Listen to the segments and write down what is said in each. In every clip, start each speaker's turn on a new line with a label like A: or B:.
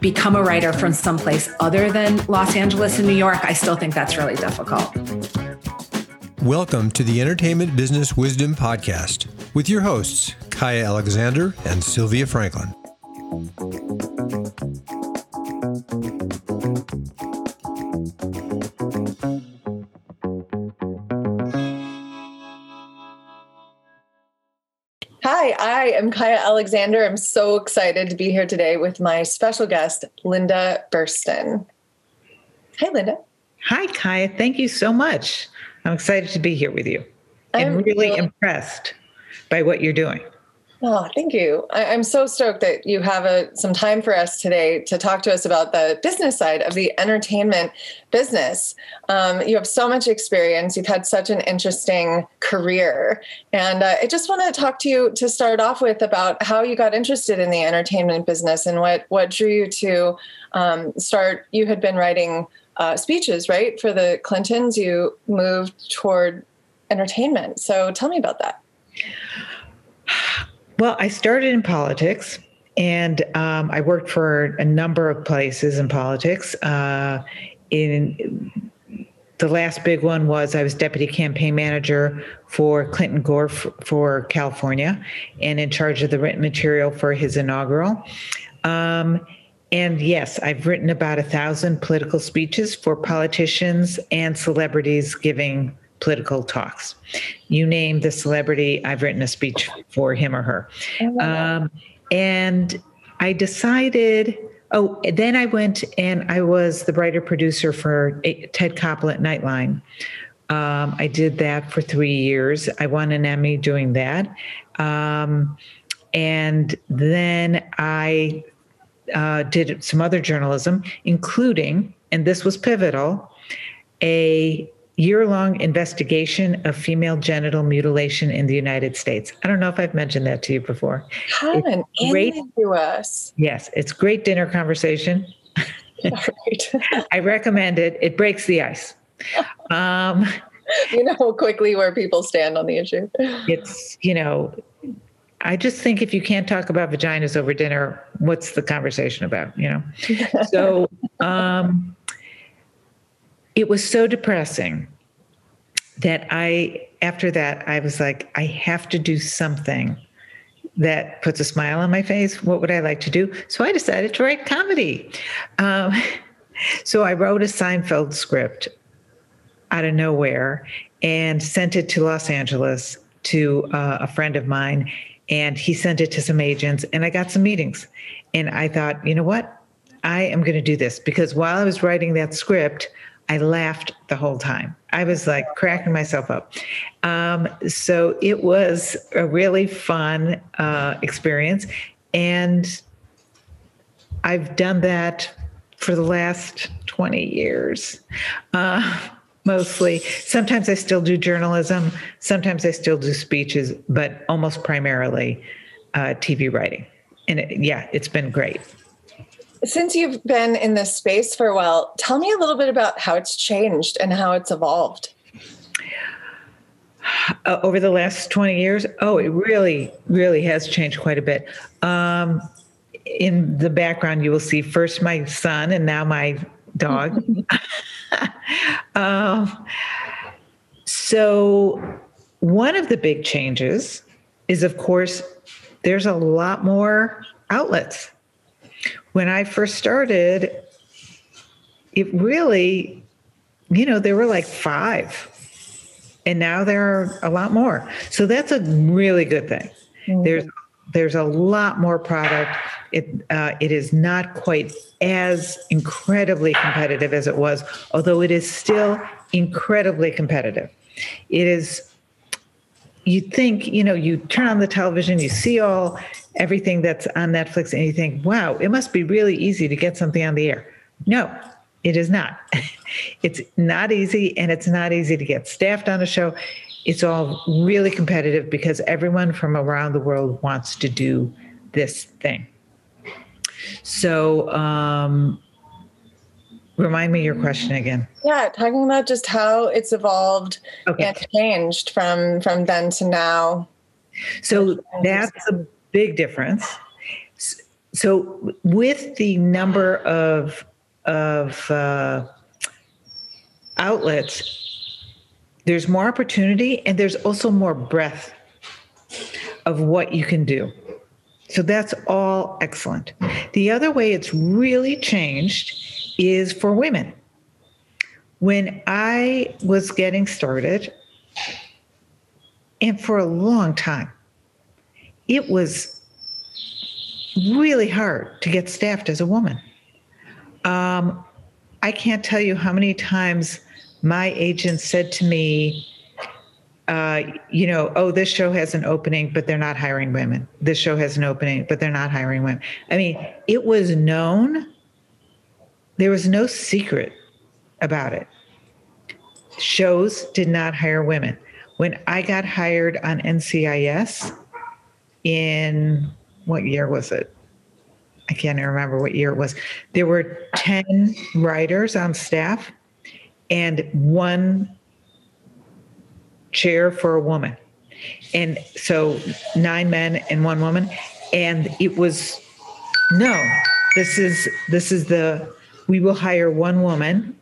A: become a writer from someplace other than Los Angeles and New York, I still think that's really difficult.
B: Welcome to the Entertainment Business Wisdom Podcast with your hosts, Kaya Alexander and Sylvia Franklin.
C: Hi, I am Kaya Alexander. I'm so excited to be here today with my special guest, Linda Burstyn. Hi, Linda.
D: Hi, Kaya. Thank you so much. I'm excited to be here with you
C: I'm
D: and really
C: really-
D: impressed by what you're doing.
C: Oh, thank you. I, I'm so stoked that you have a, some time for us today to talk to us about the business side of the entertainment business. Um, you have so much experience. You've had such an interesting career. And uh, I just want to talk to you to start off with about how you got interested in the entertainment business and what, what drew you to um, start. You had been writing uh, speeches, right, for the Clintons. You moved toward entertainment. So tell me about that.
D: Well, I started in politics and um, I worked for a number of places in politics. Uh, in the last big one was I was deputy campaign manager for Clinton Gore f- for California and in charge of the written material for his inaugural. Um, and yes, I've written about a thousand political speeches for politicians and celebrities giving political talks. You name the celebrity, I've written a speech for him or her. Um, and I decided, oh, then I went and I was the writer producer for eh, Ted Koppel at Nightline. Um, I did that for three years. I won an Emmy doing that. Um, and then I uh, did some other journalism, including, and this was pivotal, a year long investigation of female genital mutilation in the United States. I don't know if I've mentioned that to you before.
C: Come and
D: great.
C: to us.
D: Yes, it's great dinner conversation.
C: Right.
D: I recommend it. It breaks the ice. Um,
C: you know quickly where people stand on the issue.
D: it's, you know, I just think if you can't talk about vaginas over dinner, what's the conversation about, you know? So um, it was so depressing that I, after that, I was like, I have to do something that puts a smile on my face. What would I like to do? So I decided to write comedy. Um, so I wrote a Seinfeld script out of nowhere and sent it to Los Angeles to uh, a friend of mine. And he sent it to some agents, and I got some meetings. And I thought, you know what? I am going to do this because while I was writing that script, I laughed the whole time. I was like cracking myself up. Um, so it was a really fun uh, experience. And I've done that for the last 20 years. Uh, mostly. Sometimes I still do journalism, sometimes I still do speeches, but almost primarily uh, TV writing. And it, yeah, it's been great.
C: Since you've been in this space for a while, tell me a little bit about how it's changed and how it's evolved.
D: uh, over the last 20 years? Oh it really really has changed quite a bit. Um, in the background you will see first my son and now my dog. Um, so one of the big changes is of course there's a lot more outlets when i first started it really you know there were like five and now there are a lot more. So that's a really good thing. There's There's a lot more product. It uh, it is not quite as incredibly competitive as it was, although it is still incredibly competitive. It is. You think you know you turn on the television, you see all everything that's on Netflix, and you think, wow, it must be really easy to get something on the air. No, it is not. it's not easy, and it's not easy to get staffed on a show. It's all really competitive because everyone from around the world wants to do this thing. So, um, remind me your question again.
C: Yeah, talking about just how it's evolved
D: Okay.
C: and changed from from then to now.
D: So that's a big difference. So with the number of of uh, outlets, there's more opportunity and there's also more breadth of what you can do. So that's all excellent. The other way it's really changed is for women. When I was getting started, and for a long time, it was really hard to get staffed as a woman. Um, I can't tell you how many times my agent said to me, uh, you know, oh, this show has an opening, but they're not hiring women. This show has an opening, but they're not hiring women. I mean, it was known. There was no secret about it. Shows did not hire women. When I got hired on NCIS in what year was it? I can't remember what year it was. There were 10 writers on staff and one chair for a woman. And so nine men and one woman. And it was no, this is this is the we will hire one woman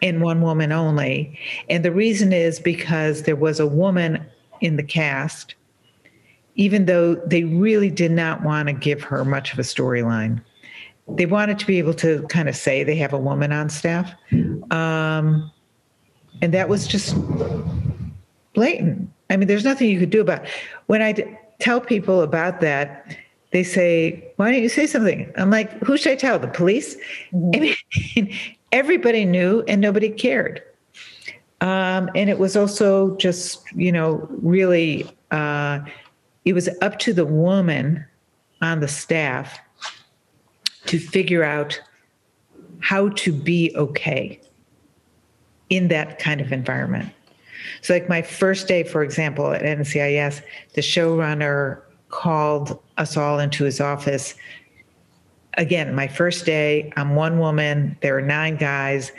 D: and one woman only. And the reason is because there was a woman in the cast, even though they really did not want to give her much of a storyline. They wanted to be able to kind of say they have a woman on staff. Um, and that was just blatant. I mean, there's nothing you could do about it. When I d- tell people about that, they say, Why don't you say something? I'm like, Who should I tell? The police? I mean, everybody knew and nobody cared. Um, and it was also just, you know, really, uh, it was up to the woman on the staff to figure out how to be okay in that kind of environment. So, like my first day, for example, at NCIS, the showrunner called us all into his office. Again, my first day, I'm one woman, there are nine guys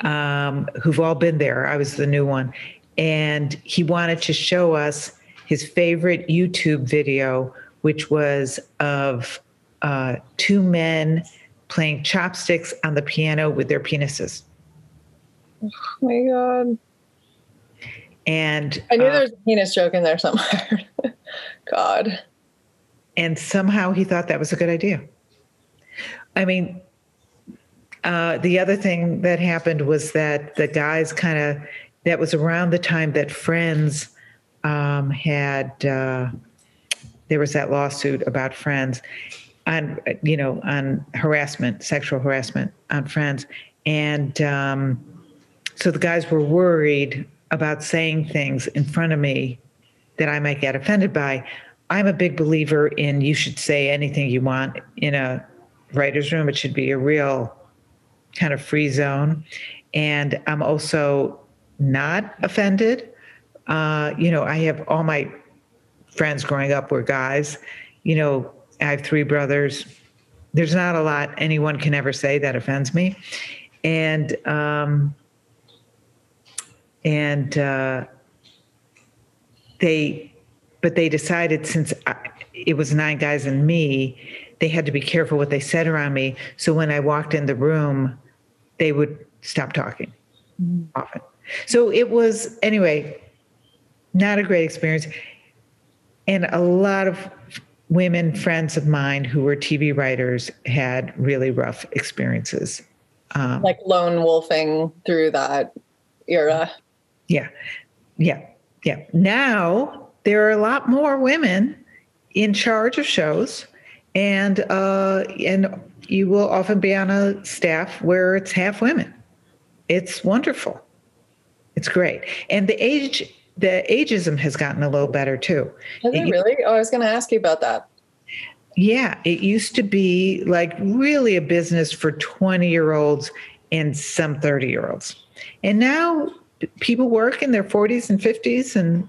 D: um, who've all been there. I was the new one. And he wanted to show us his favorite YouTube video, which was of uh, two men playing chopsticks on the piano with their penises.
C: Oh my god.
D: And
C: I knew
D: uh,
C: there was a penis joke in there somewhere. God.
D: and somehow he thought that was a good idea. I mean, uh, the other thing that happened was that the guys kind of that was around the time that Friends um, had uh, there was that lawsuit about Friends on you know on harassment, sexual harassment on Friends, and um, so the guys were worried about saying things in front of me that I might get offended by. I'm a big believer in you should say anything you want in a writer's room. It should be a real kind of free zone. And I'm also not offended. Uh, you know, I have all my friends growing up were guys. You know, I have three brothers. There's not a lot anyone can ever say that offends me. And, um, and, uh, they but they decided since I, it was nine guys and me they had to be careful what they said around me. So when i walked in the room they would stop talking often. So it was anyway not a great experience. And a lot of women friends of mine who were tv writers had really rough experiences. Um,
C: Like lone wolfing through that era.
D: yeah. Yeah yeah now there are a lot more women in charge of shows, and uh, and you will often be on a staff where it's half women. It's wonderful. It's great, and the age the ageism has gotten a little better too.
C: Has it, it really? Oh, I was going to ask you about that.
D: Yeah, it used to be like really a business for 20 year olds and some 30 year olds. And now people work in their 40s and 50s. And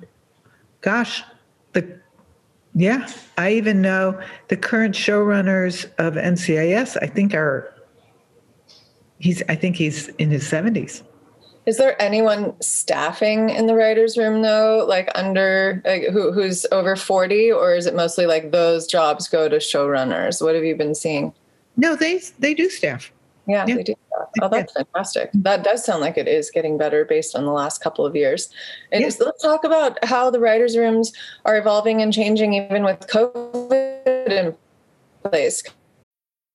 D: gosh, the yeah, I even know the current showrunners of NCIS, I think are he's I think he's in his 70s.
C: Is there anyone staffing in the writers' room though, like under like, who who's over forty, or is it mostly like those jobs go to showrunners? What have you been seeing?
D: No, they they do staff.
C: Yeah, yeah. they do. Oh, that's fantastic. That does sound like it is getting better based on the last couple of years. And yes. let's talk about how the writers' rooms are evolving and changing, even with COVID in place.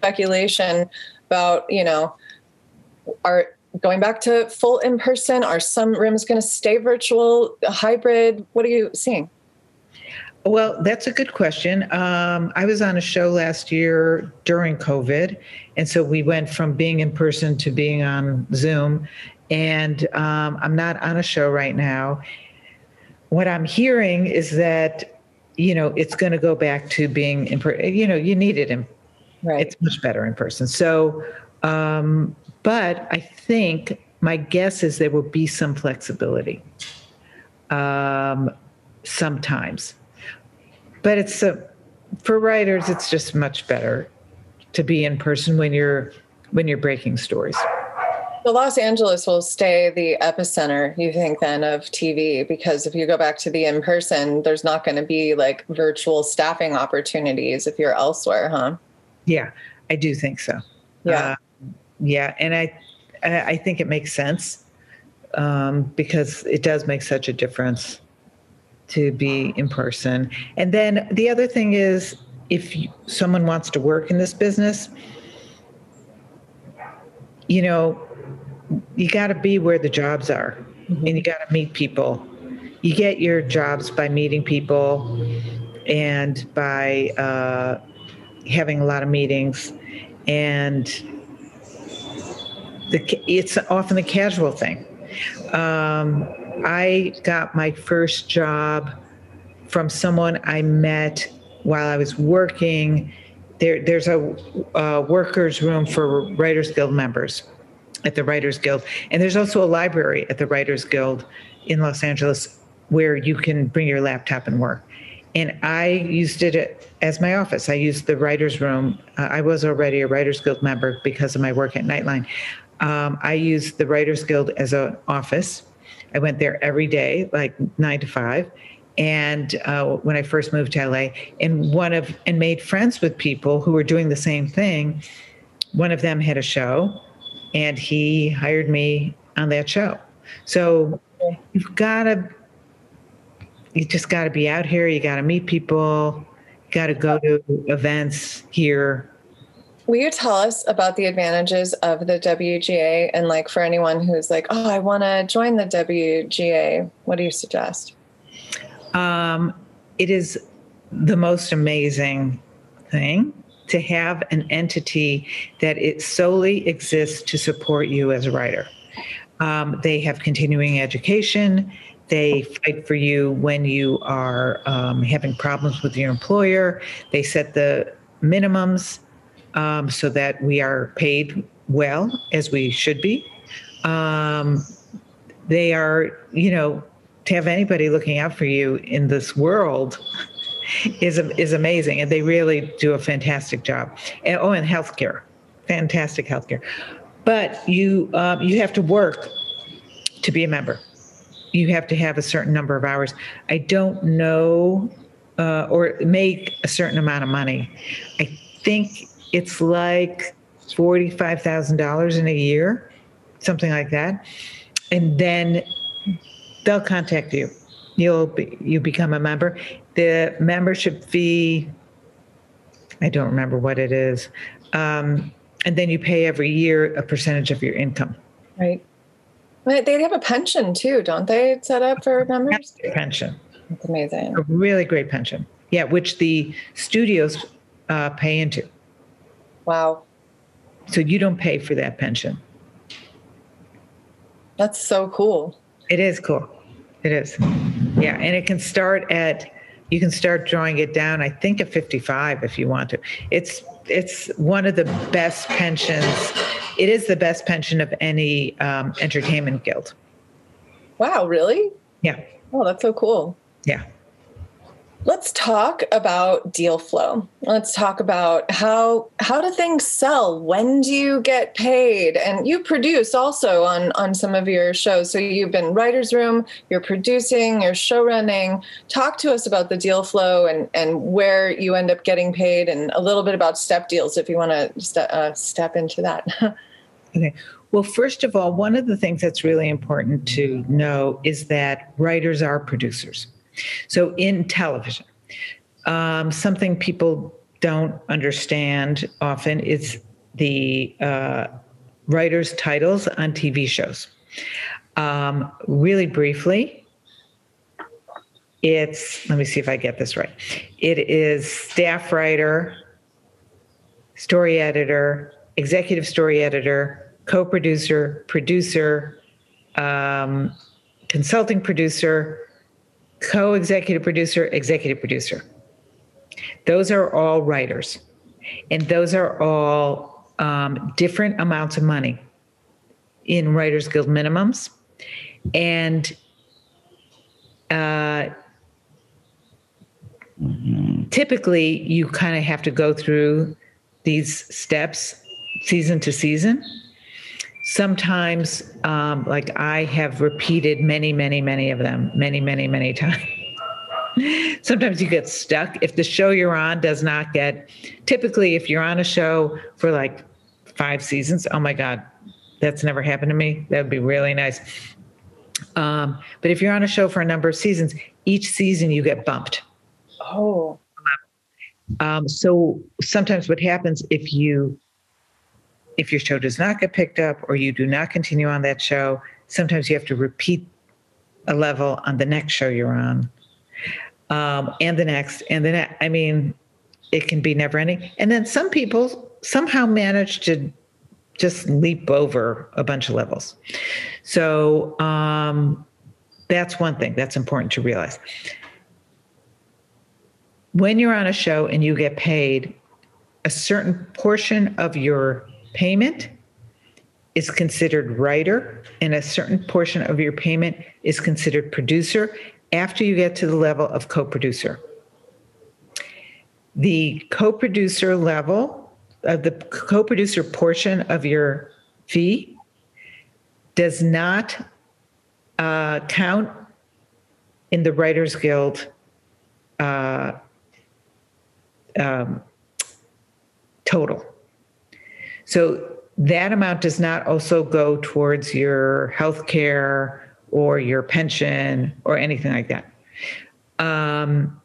C: speculation about, you know, are going back to full in person? Are some rooms going to stay virtual, hybrid? What are you seeing?
D: Well, that's a good question. Um, I was on a show last year during COVID, and so we went from being in person to being on Zoom. And um, I'm not on a show right now. What I'm hearing is that, you know, it's going to go back to being in. You know, you need it in
C: Right.
D: It's much better in person. So, um, but I think my guess is there will be some flexibility um, sometimes. But it's a, for writers, it's just much better to be in person when you're when you're breaking stories.
C: So Los Angeles will stay the epicenter, you think, then of TV? Because if you go back to the in person, there's not going to be like virtual staffing opportunities if you're elsewhere, huh?
D: Yeah, I do think so.
C: Yeah,
D: uh, yeah, and I, I think it makes sense um, because it does make such a difference to be in person. And then the other thing is, if you, someone wants to work in this business, you know, you got to be where the jobs are, mm-hmm. and you got to meet people. You get your jobs by meeting people and by uh, having a lot of meetings, and the, it's often the casual thing. Um, I got my first job from someone I met while I was working. There, there's a, a workers' room for Writers Guild members at the Writers Guild, and there's also a library at the Writers Guild in Los Angeles where you can bring your laptop and work and I used it as my office. I used the writer's room. Uh, I was already a Writers Guild member because of my work at Nightline. Um, I used the Writers Guild as an office. I went there every day, like nine to five. And uh, when I first moved to LA, and one of and made friends with people who were doing the same thing. One of them had a show, and he hired me on that show. So you've got to you just got to be out here. You got to meet people. Got to go to events here.
C: Will you tell us about the advantages of the WGA and like for anyone who's like, oh, I want to join the WGA, what do you suggest?
D: Um, it is the most amazing thing to have an entity that it solely exists to support you as a writer. Um, they have continuing education. They fight for you when you are um, having problems with your employer. They set the minimums um, so that we are paid well, as we should be. Um, they are, you know, to have anybody looking out for you in this world is is amazing, and they really do a fantastic job. And, oh, and healthcare, fantastic healthcare. But you um, you have to work to be a member you have to have a certain number of hours. I don't know uh, or make a certain amount of money. I think it's like forty-five thousand dollars in a year, something like that, and then they'll contact you. You'll be, you become a member. The membership fee, I don't remember what it is, um, and then you pay every year a percentage of your income.
C: Right. They have a pension too, don't they? Set up for members.
D: Pension.
C: That's amazing.
D: A really great pension. Yeah, which the studios uh, pay into.
C: Wow.
D: So you don't pay for that pension.
C: That's so cool.
D: It is cool. It is. Yeah, and it can start at you can start drawing it down I think at 55 if you want to. It's it's one of the best pensions. It is the best pension of any um, entertainment guild.
C: Wow, really?
D: Yeah.
C: Oh, that's so cool.
D: Yeah.
C: Let's talk about deal flow. Let's talk about how how do things sell? When do you get paid? And you produce also on on some of your shows. So you've been writers room, you're producing, you're show running. Talk to us about the deal flow and and where you end up getting paid, and a little bit about step deals if you want to st- uh, step into that.
D: okay. Well, first of all, one of the things that's really important to know is that writers are producers. So in television, um, something people don't understand often is the uh, writers' titles on TV shows. Um, really briefly, it's, let me see if I get this right. It is staff writer, story editor, executive story editor, co producer, producer, um, consulting producer, co executive producer, executive producer. Those are all writers, and those are all um, different amounts of money in Writers Guild minimums. And uh, typically, you kind of have to go through these steps season to season. Sometimes um, like i have repeated many many many of them many many many times. Sometimes you get stuck. If the show you're on does not get typically if you're on a show for like five seasons oh my god that's never happened to me. That would be really nice. Um, but if you're on a show for a number of seasons each season you get bumped.
C: Oh.
D: Um, so sometimes what happens if you if your show does not get picked up or you do not continue on that show, sometimes you have to repeat a level on the next show you're on, um, and the next, and then I mean, it can be never ending. And then some people somehow manage to just leap over a bunch of levels. So um, that's one thing that's important to realize. When you're on a show and you get paid, a certain portion of your payment is considered writer, and a certain portion of your payment is considered producer after you get to the level of co producer. The co producer level, uh, the co producer portion of your fee does not uh, count in the Writers Guild uh, um, total. So that amount does not also go towards your health care or your pension or anything like that. Um,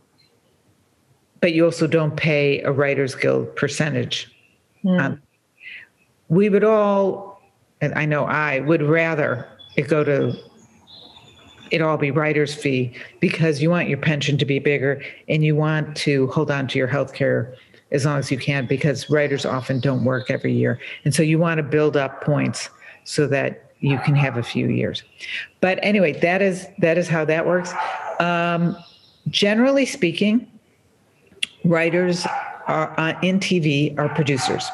D: but you also don't pay a Writers Guild percentage. Mm. Um, we would all, and I know I would rather it go to it all be writer's fee because you want your pension to be bigger and you want to hold on to your health care as long as you can because writers often don't work every year. And so you want to build up points so that you can have a few years. But anyway, that is that is how that works. Um, generally speaking, writers are uh, in TV are producers.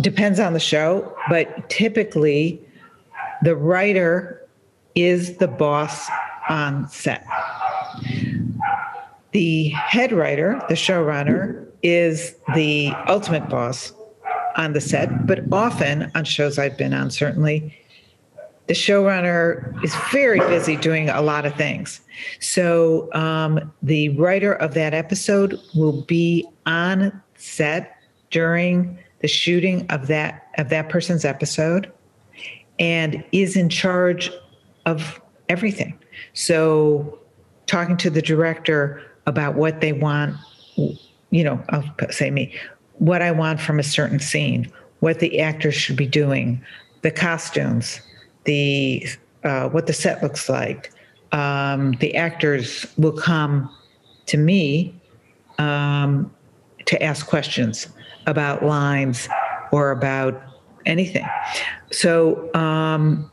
D: Depends on the show, but typically the writer is the boss on set. The head writer, the showrunner, is the ultimate boss on the set, but often on shows I've been on, certainly, the showrunner is very busy doing a lot of things. So um, the writer of that episode will be on set during the shooting of that of that person's episode and is in charge of everything. So talking to the director about what they want, you know, I'll say me, what I want from a certain scene, what the actors should be doing, the costumes, the uh, what the set looks like. Um, the actors will come to me um, to ask questions about lines or about anything. So um,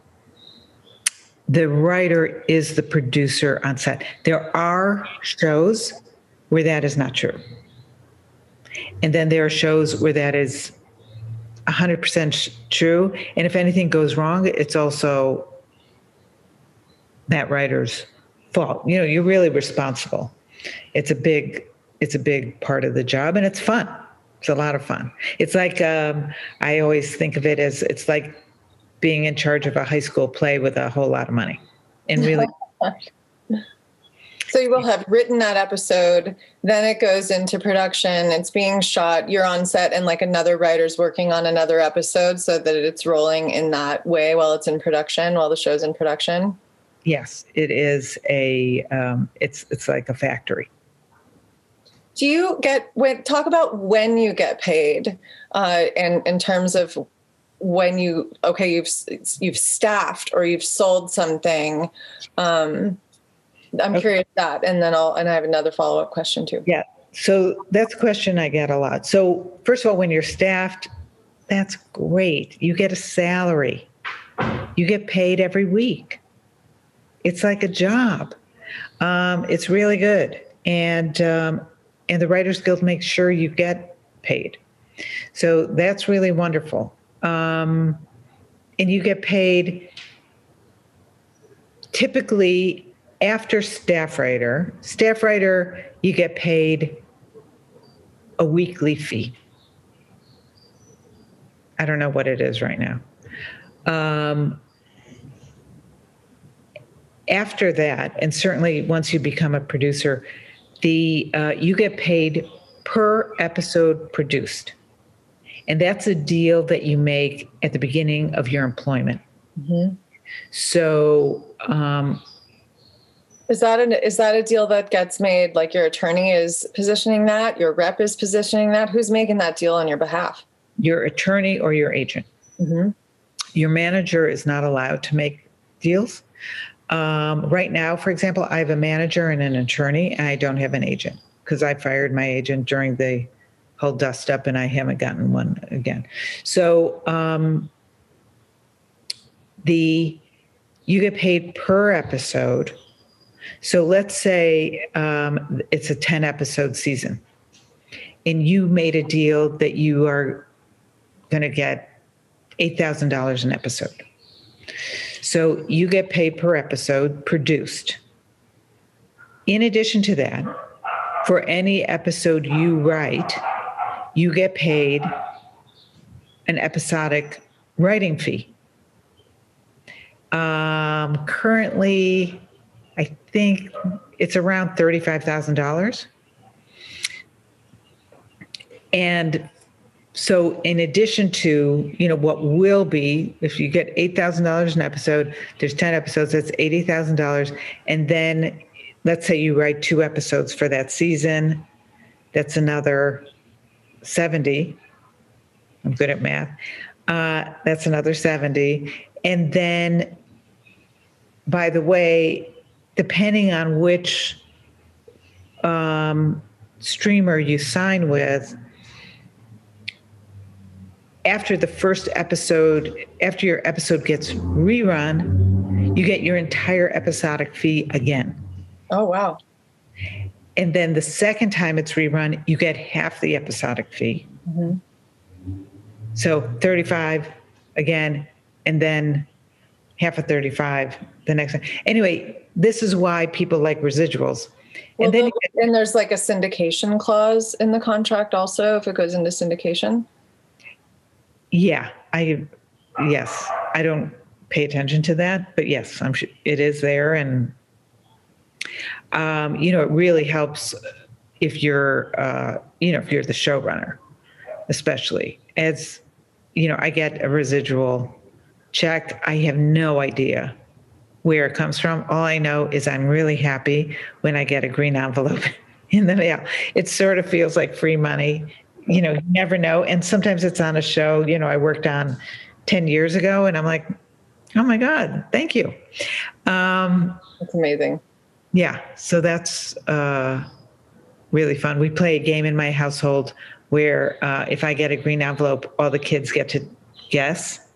D: the writer is the producer on set. There are shows where that is not true. And then there are shows where that is 100% true. And if anything goes wrong, it's also that writer's fault. You know, you're really responsible. It's a big, it's a big part of the job and it's fun. It's a lot of fun. It's like, um, I always think of it as it's like being in charge of a high school play with a whole lot of money and really
C: So you will have written that episode, then it goes into production, it's being shot, you're on set, and like another writer's working on another episode so that it's rolling in that way while it's in production, while the show's in production.
D: Yes, it is a um, it's it's like a factory.
C: Do you get when talk about when you get paid, uh, in in terms of when you okay you've you've staffed or you've sold something um, I'm okay. curious that, and then I'll and I have another follow up question too.
D: Yeah, so that's a question I get a lot. So first of all, when you're staffed, that's great. You get a salary. You get paid every week. It's like a job. Um, it's really good, and um, and the Writers Guild makes sure you get paid. So that's really wonderful. Um, and you get paid typically after staff writer, staff writer, you get paid a weekly fee. I don't know what it is right now. Um, after that, and certainly once you become a producer, the uh, you get paid per episode produced, and that's a deal that you make at the beginning of your employment. Mm-hmm. So um,
C: is that an is that a deal that gets made? Like your attorney is positioning that, your rep is positioning that. Who's making that deal on your behalf?
D: Your attorney or your agent. Mm-hmm. Your manager is not allowed to make deals. Um, right now, for example, I have a manager and an attorney, and I don't have an agent because I fired my agent during the whole dust up, and I haven't gotten one again. So um, the you get paid per episode so let's say um, it's a 10 episode season and you made a deal that you are going to get $8,000 an episode. So you get paid per episode produced. In addition to that, for any episode you write, you get paid an episodic writing fee. Um, currently, I think it's around $35,000. And so in addition to, you know, what will be, if you get $8,000 an episode, there's 10 episodes, that's $80,000. And then let's say you write two episodes for that season, that's another 70. I'm good at math. Uh, that's another 70. And then, by the way, depending on which um, streamer you sign with, after the first episode, after your episode gets rerun, you get your entire episodic fee again.
C: Oh, wow.
D: And then the second time it's rerun, you get half the episodic fee. Mm-hmm. So 35 again, and then half of 35 the next time. Anyway, this is why people like residuals.
C: Well, and then and there's like a syndication clause in the contract also if it goes into syndication.
D: Yeah, I yes, I don't pay attention to that. But yes, I'm sure it is there, and um, you know, it really helps if you're, uh, you know, if you're the showrunner, especially as, you know, I get a residual check. I have no idea where it comes from. All I know is I'm really happy when I get a green envelope in the mail. It sort of feels like free money. You know, you never know. And sometimes it's on a show, you know, I worked on 10 years ago and I'm like, oh my God, thank you. Um,
C: That's amazing.
D: Yeah. So that's uh, really fun. We play a game in my household where uh, if I get a green envelope, all the kids get to guess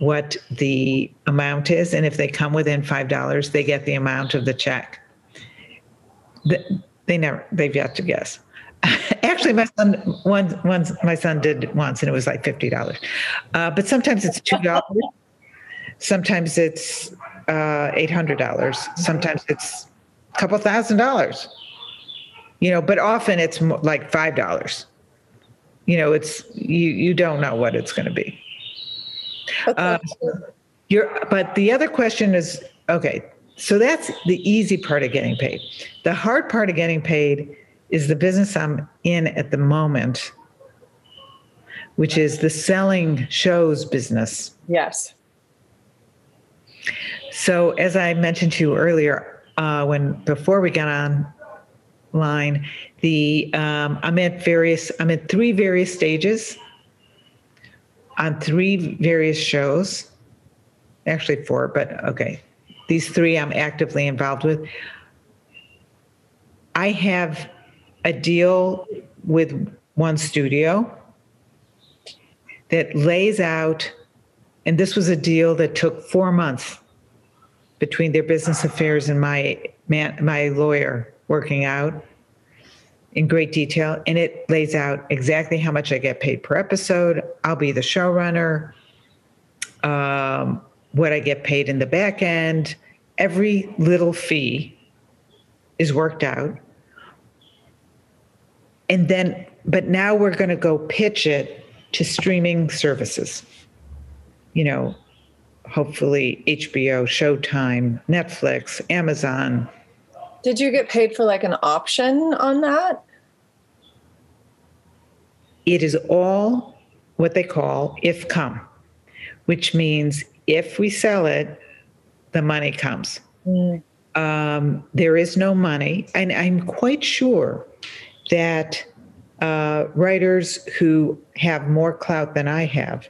D: what the amount is. And if they come within $5, they get the amount of the check. The, they never, they've yet to guess. Actually, my son once, once my son did once, and it was like fifty dollars. Uh, but sometimes it's two dollars. sometimes it's uh, eight hundred dollars. Sometimes it's a couple thousand dollars. You know, but often it's like five dollars. You know, it's you. You don't know what it's going to be. Uh, you're, but the other question is okay. So that's the easy part of getting paid. The hard part of getting paid is the business I'm in at the moment, which is the selling shows business.
C: Yes.
D: So, as I mentioned to you earlier, uh, when before we got online, the um, I'm at various I'm at three various stages on three various shows. Actually, four, but okay. These three I'm actively involved with. I have a deal with one studio that lays out, and this was a deal that took four months between their business affairs and my man, my lawyer working out in great detail, and it lays out exactly how much I get paid per episode. I'll be the showrunner, um, what I get paid in the back end. Every little fee is worked out and then but now we're going to go pitch it to streaming services you know hopefully hbo showtime netflix amazon
C: did you get paid for like an option on that
D: it is all what they call if come which means if we sell it the money comes mm. um, there is no money and i'm quite sure that uh, writers who have more clout than I have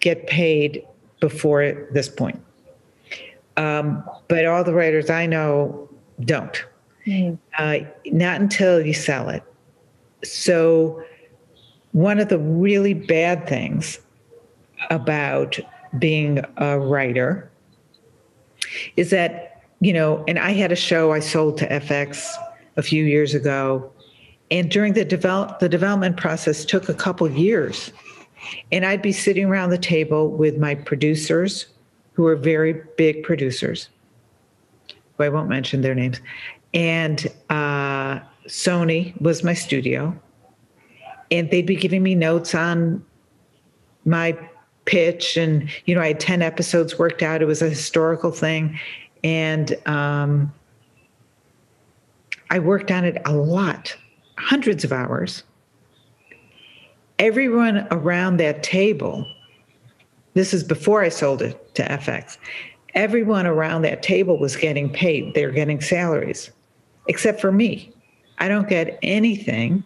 D: get paid before this point. Um, but all the writers I know don't. Mm. Uh, not until you sell it. So, one of the really bad things about being a writer is that, you know, and I had a show I sold to FX a few years ago and during the develop the development process took a couple years and i'd be sitting around the table with my producers who are very big producers who i won't mention their names. And uh, sony was my studio. And they'd be giving me notes on my pitch and you know i had 10 episodes worked out. It was a historical thing. And um, i worked on it a lot hundreds of hours. Everyone around that table, this is before I sold it to FX, everyone around that table was getting paid. They're getting salaries, except for me. I don't get anything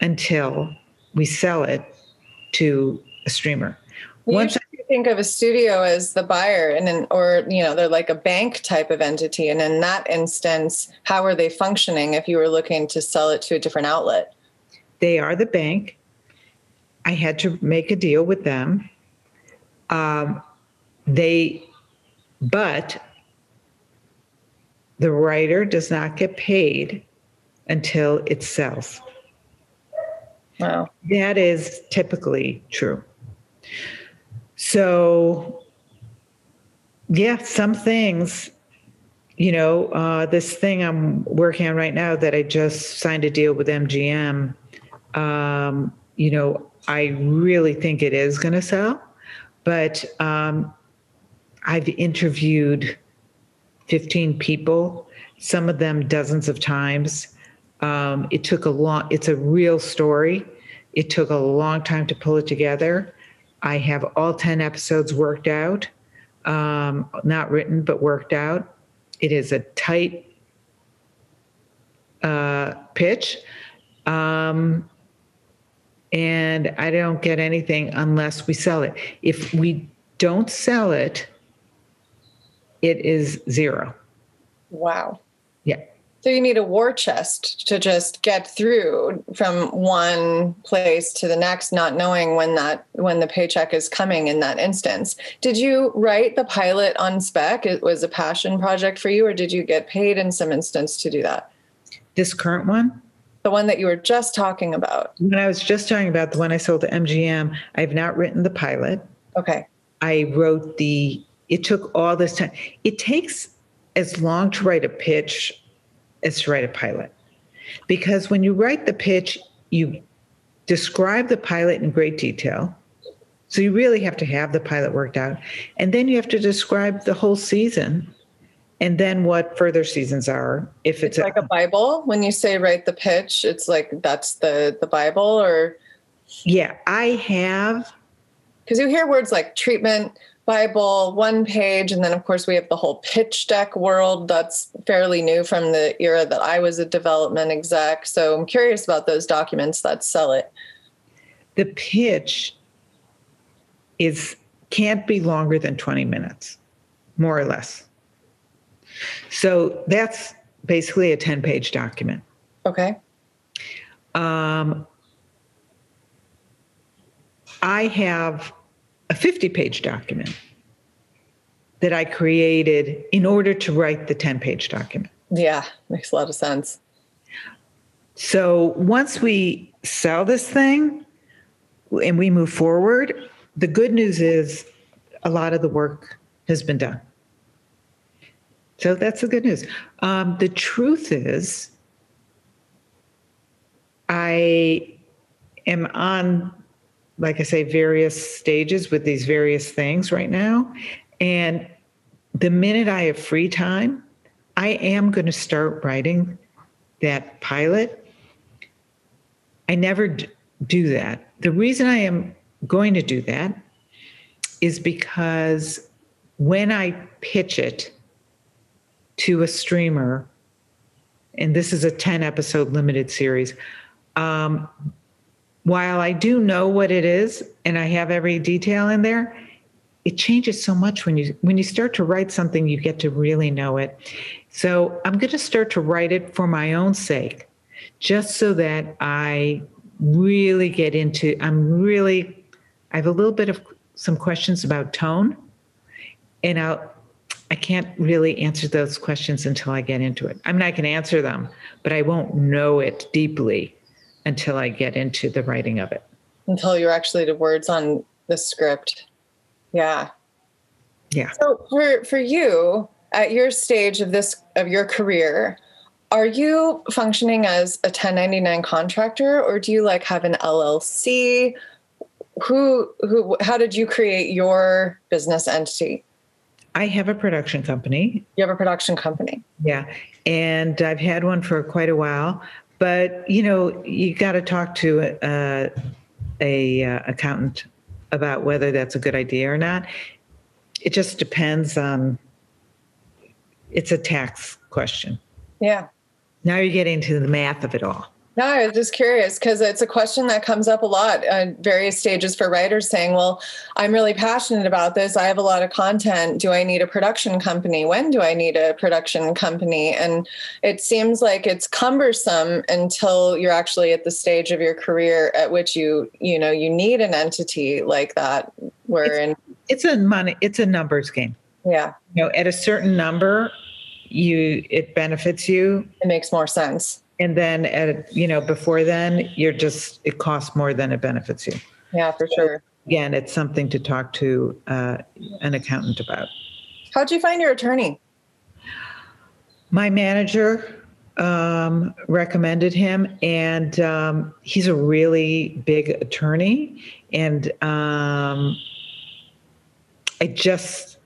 D: until we sell it to a streamer.
C: Once you think of a studio as the buyer and then or you know they're like a bank type of entity and in that instance how are they functioning if you were looking to sell it to a different outlet
D: they are the bank i had to make a deal with them um, they but the writer does not get paid until it sells
C: wow.
D: That is typically true. So, yeah, some things, you know, uh, this thing I'm working on right now that I just signed a deal with MGM, um, you know, I really think it is going to sell, but um, I've interviewed 15 people, some of them dozens of times. Um, it took a long, it's a real story. It took a long time to pull it together. I have all 10 episodes worked out, um, not written, but worked out. It is a tight uh, pitch. Um, and I don't get anything unless we sell it. If we don't sell it, it is zero.
C: Wow.
D: Yeah.
C: So you need a war chest to just get through from one place to the next, not knowing when that when the paycheck is coming in that instance. Did you write the pilot on spec? It was a passion project for you, or did you get paid in some instance to do that?
D: This current one?
C: The one that you were just talking about.
D: When I was just talking about the one I sold to MGM, I have not written the pilot.
C: Okay.
D: I wrote the it took all this time. It takes as long to write a pitch as to write a pilot. Because when you write the pitch, you describe the pilot in great detail. So you really have to have the pilot worked out. And then you have to describe the whole season and then what further seasons are if it's,
C: it's like a, a bible when you say write the pitch it's like that's the the bible or
D: yeah i have
C: because you hear words like treatment bible one page and then of course we have the whole pitch deck world that's fairly new from the era that i was a development exec so i'm curious about those documents that sell it
D: the pitch is can't be longer than 20 minutes more or less so that's basically a 10 page document.
C: Okay.
D: Um, I have a 50 page document that I created in order to write the 10 page document.
C: Yeah, makes a lot of sense.
D: So once we sell this thing and we move forward, the good news is a lot of the work has been done. So that's the good news. Um, the truth is, I am on, like I say, various stages with these various things right now. And the minute I have free time, I am going to start writing that pilot. I never do that. The reason I am going to do that is because when I pitch it, to a streamer, and this is a 10 episode limited series. Um, while I do know what it is and I have every detail in there, it changes so much when you when you start to write something you get to really know it. So I'm going to start to write it for my own sake, just so that I really get into I'm really I have a little bit of some questions about tone and I'll I can't really answer those questions until I get into it. I mean, I can answer them, but I won't know it deeply until I get into the writing of it.
C: Until you're actually the words on the script. Yeah.
D: Yeah.
C: So for for you at your stage of this of your career, are you functioning as a 1099 contractor or do you like have an LLC? Who who how did you create your business entity?
D: I have a production company.
C: You have a production company.
D: Yeah. And I've had one for quite a while. But, you know, you got to talk to a, a uh, accountant about whether that's a good idea or not. It just depends on, it's a tax question.
C: Yeah.
D: Now you're getting to the math of it all.
C: No, I was just curious because it's a question that comes up a lot at various stages for writers saying, Well, I'm really passionate about this. I have a lot of content. Do I need a production company? When do I need a production company? And it seems like it's cumbersome until you're actually at the stage of your career at which you, you know, you need an entity like that. Where
D: in it's a money, it's a numbers game.
C: Yeah.
D: You know, at a certain number, you it benefits you.
C: It makes more sense
D: and then at you know before then you're just it costs more than it benefits you.
C: Yeah for sure.
D: Again it's something to talk to uh, an accountant about.
C: How'd you find your attorney?
D: My manager um, recommended him and um, he's a really big attorney and um, i just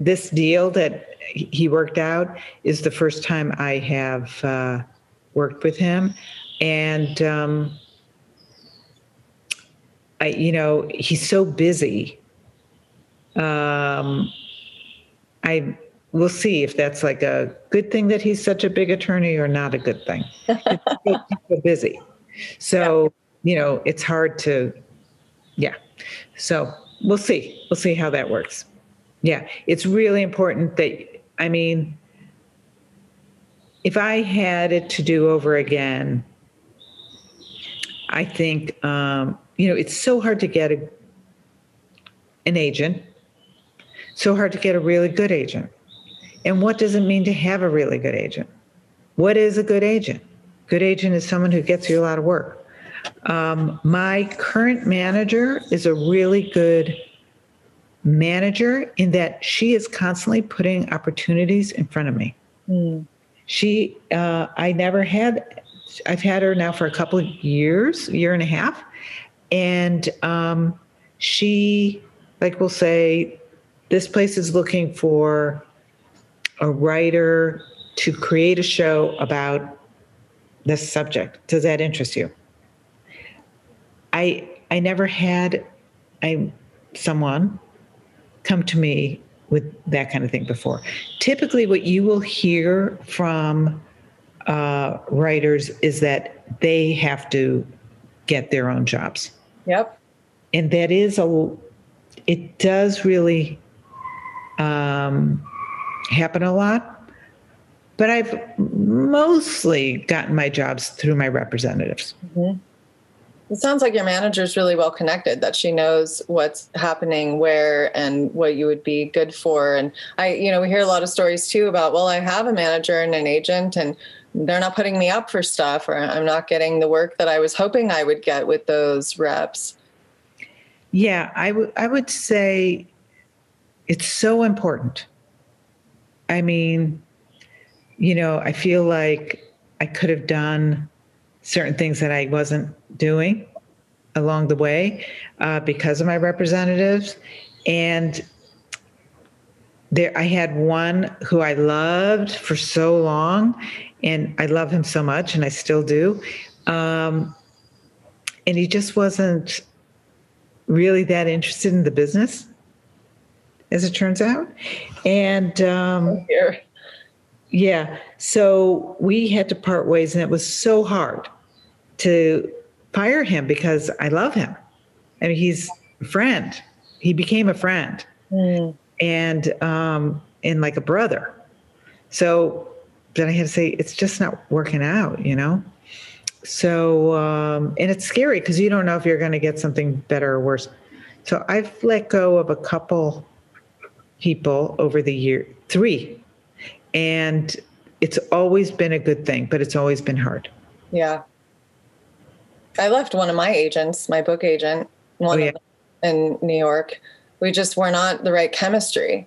D: this deal that he worked out is the first time I have uh, worked with him, and um, I, you know, he's so busy. Um, I we'll see if that's like a good thing that he's such a big attorney or not a good thing. he's so busy, so yeah. you know, it's hard to, yeah. So we'll see. We'll see how that works. Yeah, it's really important that, I mean, if I had it to do over again, I think, um, you know, it's so hard to get a, an agent, so hard to get a really good agent. And what does it mean to have a really good agent? What is a good agent? Good agent is someone who gets you a lot of work. Um, my current manager is a really good manager in that she is constantly putting opportunities in front of me. Mm. She, uh, I never had, I've had her now for a couple of years, year and a half. And um, she, like, will say, this place is looking for a writer to create a show about this subject. Does that interest you? I I never had I someone come to me with that kind of thing before. Typically, what you will hear from uh, writers is that they have to get their own jobs.
C: Yep.
D: And that is a, it does really um, happen a lot. But I've mostly gotten my jobs through my representatives. Mm-hmm.
C: It sounds like your manager is really well connected, that she knows what's happening where and what you would be good for. And I, you know, we hear a lot of stories too about, well, I have a manager and an agent and they're not putting me up for stuff or I'm not getting the work that I was hoping I would get with those reps.
D: Yeah, I would I would say it's so important. I mean, you know, I feel like I could have done certain things that I wasn't doing along the way uh, because of my representatives. And there, I had one who I loved for so long, and I love him so much, and I still do. Um, and he just wasn't really that interested in the business, as it turns out. And um, yeah, so we had to part ways, and it was so hard to fire him because I love him. I mean, he's a friend. He became a friend, mm. and um, and like a brother. So then I had to say it's just not working out, you know. So um, and it's scary because you don't know if you're going to get something better or worse. So I've let go of a couple people over the year, three, and it's always been a good thing, but it's always been hard.
C: Yeah. I left one of my agents, my book agent, one oh, yeah. in New York. We just were not the right chemistry.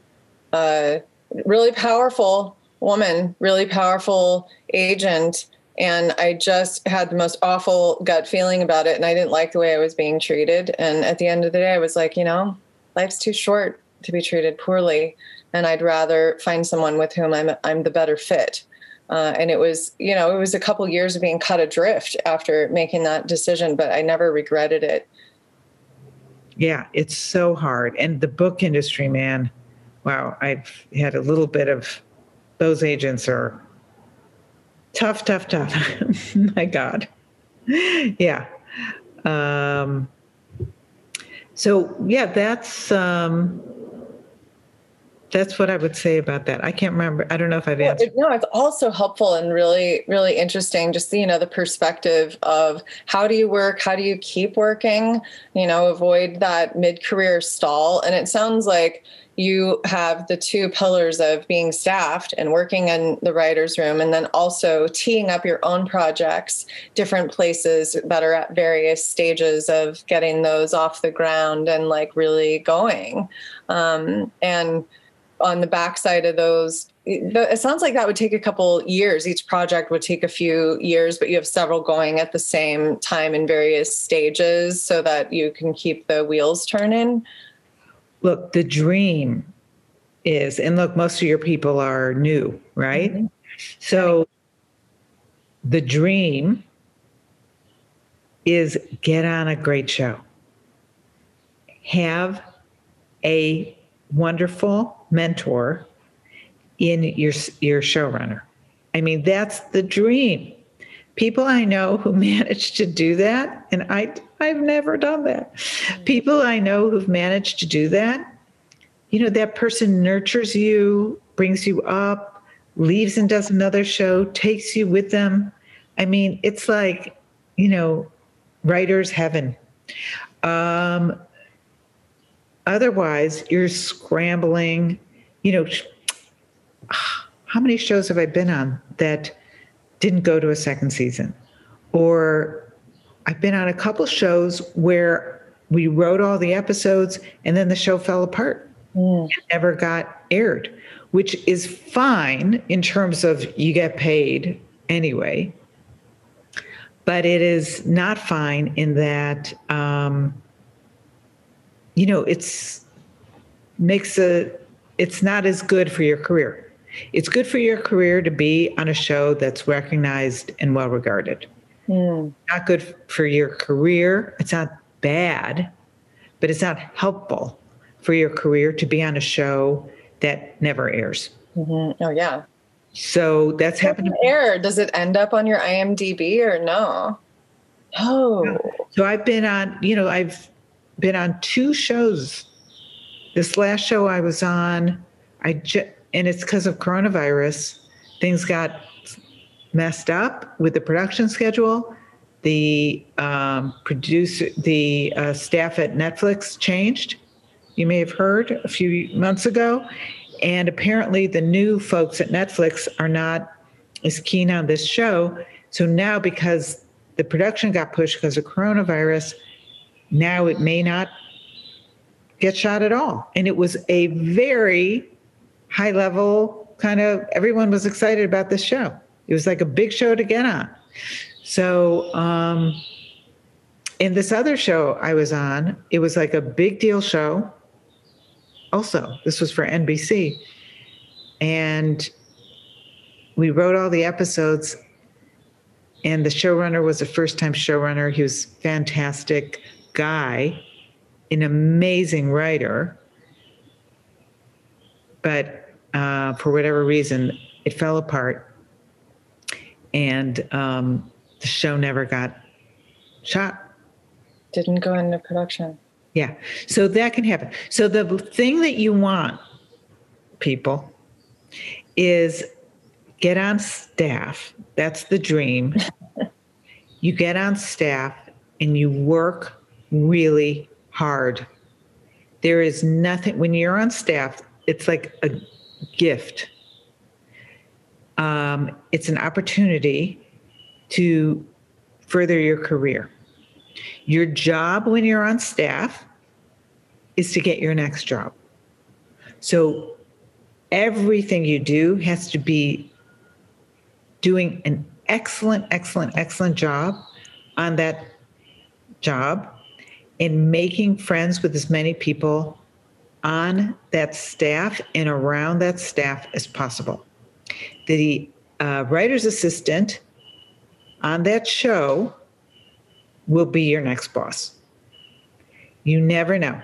C: Uh, really powerful woman, really powerful agent. And I just had the most awful gut feeling about it. And I didn't like the way I was being treated. And at the end of the day, I was like, you know, life's too short to be treated poorly. And I'd rather find someone with whom I'm, I'm the better fit. Uh, and it was, you know, it was a couple years of being cut adrift after making that decision, but I never regretted it.
D: Yeah, it's so hard. And the book industry, man, wow, I've had a little bit of those agents are tough, tough, tough. My God. Yeah. Um, so yeah, that's um, that's what I would say about that. I can't remember. I don't know if I've answered.
C: no, it's also helpful and really, really interesting. Just you know, the perspective of how do you work? How do you keep working? You know, avoid that mid-career stall. And it sounds like you have the two pillars of being staffed and working in the writer's room, and then also teeing up your own projects, different places that are at various stages of getting those off the ground and like really going. Um, and on the backside of those it sounds like that would take a couple years each project would take a few years but you have several going at the same time in various stages so that you can keep the wheels turning
D: look the dream is, and look, most of your people are new, right? Mm-hmm. So the dream is get on a great show. Have a wonderful mentor in your your showrunner. I mean, that's the dream. People I know who managed to do that, and I I've never done that. People I know who've managed to do that, you know, that person nurtures you, brings you up, leaves and does another show, takes you with them. I mean, it's like, you know, writer's heaven. Um, otherwise, you're scrambling. You know, how many shows have I been on that didn't go to a second season? Or I've been on a couple shows where we wrote all the episodes and then the show fell apart mm. and never got aired, which is fine in terms of you get paid anyway. But it is not fine in that, um, you know, it's makes a, it's not as good for your career. It's good for your career to be on a show that's recognized and well regarded. Mm. Not good for your career. It's not bad, but it's not helpful for your career to be on a show that never airs.
C: Mm-hmm. Oh, yeah.
D: So that's happened.
C: Air. Does it end up on your IMDb or no? Oh.
D: So I've been on, you know, I've been on two shows. This last show I was on, I just, and it's because of coronavirus. Things got messed up with the production schedule. The um, producer, the uh, staff at Netflix changed. You may have heard a few months ago, and apparently the new folks at Netflix are not as keen on this show. So now, because the production got pushed because of coronavirus, now it may not get shot at all. And it was a very high level kind of everyone was excited about this show. It was like a big show to get on. So, um, in this other show I was on, it was like a big deal show. Also, this was for NBC. And we wrote all the episodes, and the showrunner was a first time showrunner. He was fantastic guy, an amazing writer. But uh, for whatever reason, it fell apart and um, the show never got shot.
C: Didn't go into production.
D: Yeah. So that can happen. So the thing that you want, people, is get on staff. That's the dream. you get on staff and you work really hard. There is nothing, when you're on staff, it's like a gift um, it's an opportunity to further your career. Your job when you're on staff is to get your next job. So everything you do has to be doing an excellent, excellent, excellent job on that job and making friends with as many people on that staff and around that staff as possible the uh, writer's assistant on that show will be your next boss. You never know.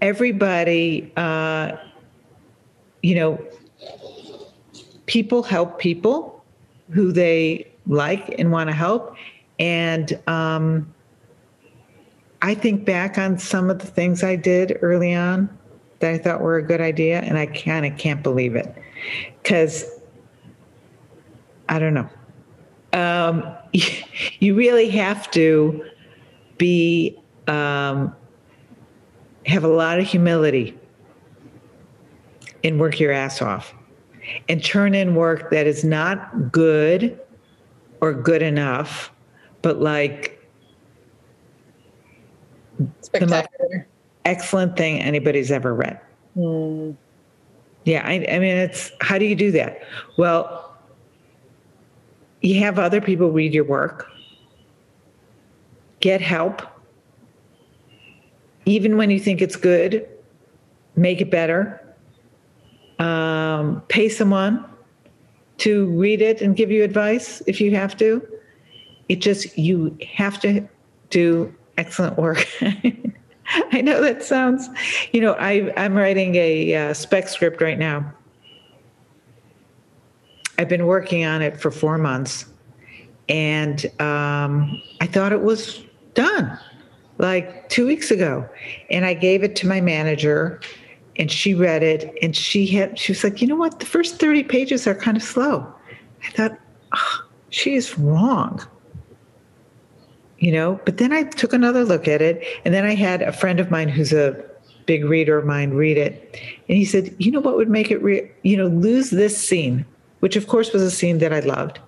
D: Everybody, uh, you know, people help people who they like and want to help. And um, I think back on some of the things I did early on that I thought were a good idea, and I kind of can't believe it because I don't know. Um, you really have to be um, have a lot of humility and work your ass off and turn in work that is not good or good enough, but like
C: spectacular,
D: excellent thing anybody's ever read. Mm. Yeah, I, I mean, it's how do you do that? Well, you have other people read your work, get help, even when you think it's good, make it better, um, pay someone to read it and give you advice if you have to. It just, you have to do excellent work. I know that sounds, you know, I, I'm writing a uh, spec script right now. I've been working on it for four months and um, I thought it was done like two weeks ago. And I gave it to my manager and she read it and she had, she was like, you know what? The first 30 pages are kind of slow. I thought, oh, she is wrong you know? But then i took another look at it and then i had a friend of mine who's a big reader of mine read it and he said you know what would make it re- you know lose this scene which of course was a scene that i loved.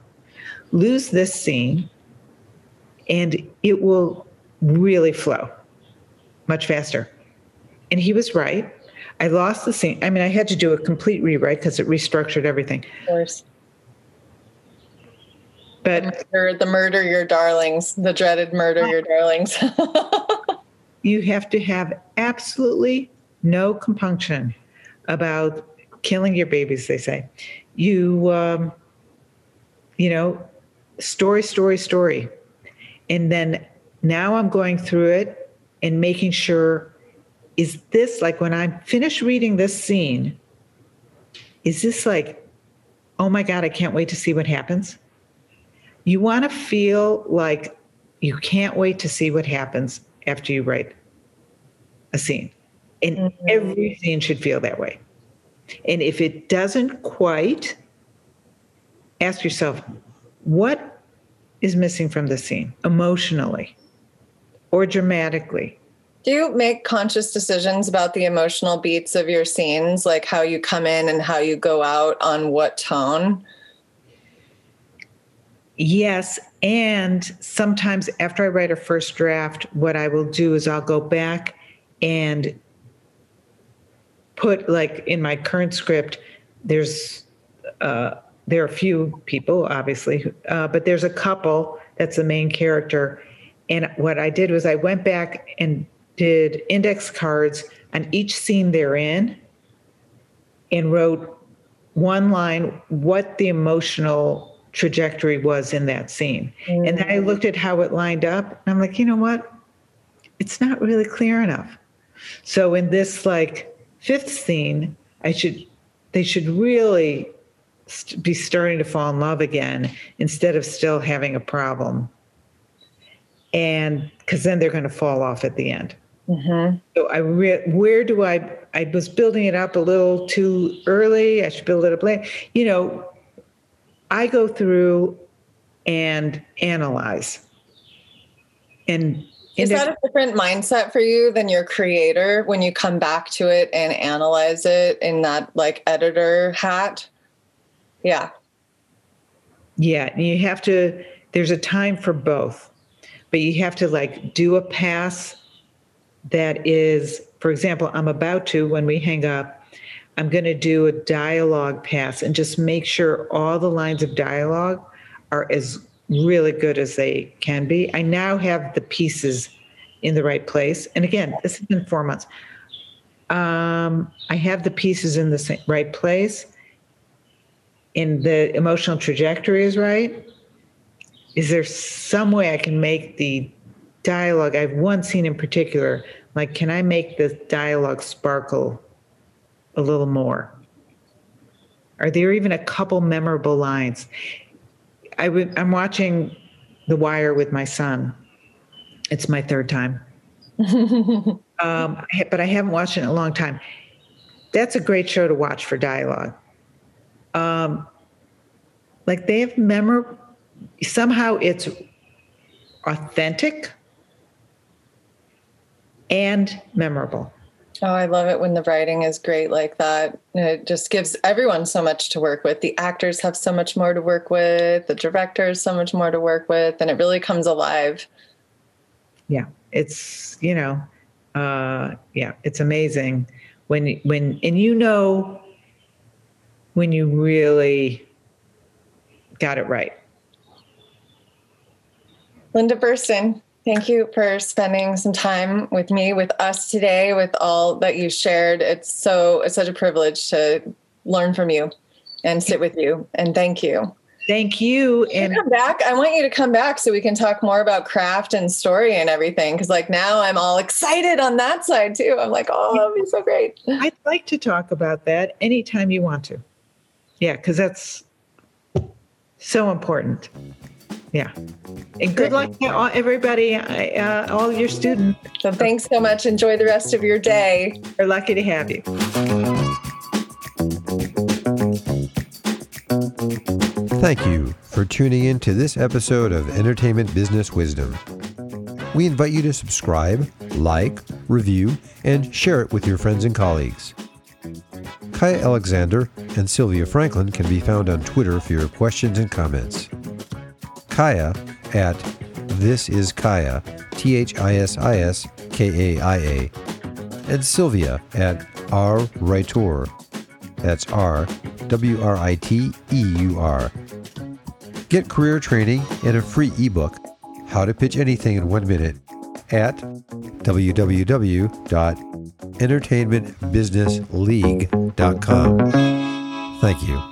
D: Lose this scene and it will really flow much faster. And he was right. I lost the scene i mean i had to do a complete rewrite because it restructured everything.
C: Of course
D: but
C: the murder, the murder your darlings, the dreaded murder your darlings.
D: you have to have absolutely no compunction about killing your babies. They say, you, um, you know, story, story, story, and then now I'm going through it and making sure is this like when I'm finished reading this scene, is this like, oh my God, I can't wait to see what happens? You want to feel like you can't wait to see what happens after you write a scene. And mm-hmm. every scene should feel that way. And if it doesn't quite, ask yourself, what is missing from the scene emotionally or dramatically?
C: Do you make conscious decisions about the emotional beats of your scenes, like how you come in and how you go out on what tone?
D: Yes. And sometimes after I write a first draft, what I will do is I'll go back and put, like in my current script, there's, uh, there are a few people, obviously, uh, but there's a couple that's the main character. And what I did was I went back and did index cards on each scene they're in and wrote one line what the emotional trajectory was in that scene. Mm-hmm. And then I looked at how it lined up and I'm like, you know what? It's not really clear enough. So in this like fifth scene, I should they should really st- be starting to fall in love again instead of still having a problem. And because then they're going to fall off at the end. Mm-hmm. So I re- where do I? I was building it up a little too early. I should build it up late. You know, I go through and analyze. And
C: is that a different mindset for you than your creator when you come back to it and analyze it in that like editor hat? Yeah.
D: Yeah. You have to, there's a time for both, but you have to like do a pass that is, for example, I'm about to, when we hang up, I'm going to do a dialogue pass and just make sure all the lines of dialogue are as really good as they can be. I now have the pieces in the right place. And again, this has been four months. Um, I have the pieces in the right place, and the emotional trajectory is right. Is there some way I can make the dialogue? I have one scene in particular. Like, can I make the dialogue sparkle a little more? Are there even a couple memorable lines? i w- I'm watching The Wire with my son. It's my third time. um, but I haven't watched it in a long time. That's a great show to watch for dialogue. Um, like they have memorable, somehow it's authentic and memorable.
C: Oh, I love it when the writing is great like that. It just gives everyone so much to work with. The actors have so much more to work with, the directors so much more to work with, and it really comes alive.
D: Yeah, it's, you know, uh yeah, it's amazing when when and you know when you really got it right.
C: Linda Burstyn, Thank you for spending some time with me, with us today, with all that you shared. It's so it's such a privilege to learn from you and sit with you. And thank you.
D: Thank you. And
C: come back. I want you to come back so we can talk more about craft and story and everything. Cause like now I'm all excited on that side too. I'm like, oh, that'd be so great.
D: I'd like to talk about that anytime you want to. Yeah, because that's so important. Yeah. And good luck to all, everybody, uh, all your students.
C: So thanks so much. Enjoy the rest of your day.
D: We're lucky to have you.
B: Thank you for tuning in to this episode of Entertainment Business Wisdom. We invite you to subscribe, like, review, and share it with your friends and colleagues. Kaia Alexander and Sylvia Franklin can be found on Twitter for your questions and comments. Kaia at This Is Kaia, T H I S I S K A I A, and Sylvia at R Writeur, that's R W R I T E U R. Get career training and a free ebook, How to Pitch Anything in One Minute, at www.entertainmentbusinessleague.com. Thank you.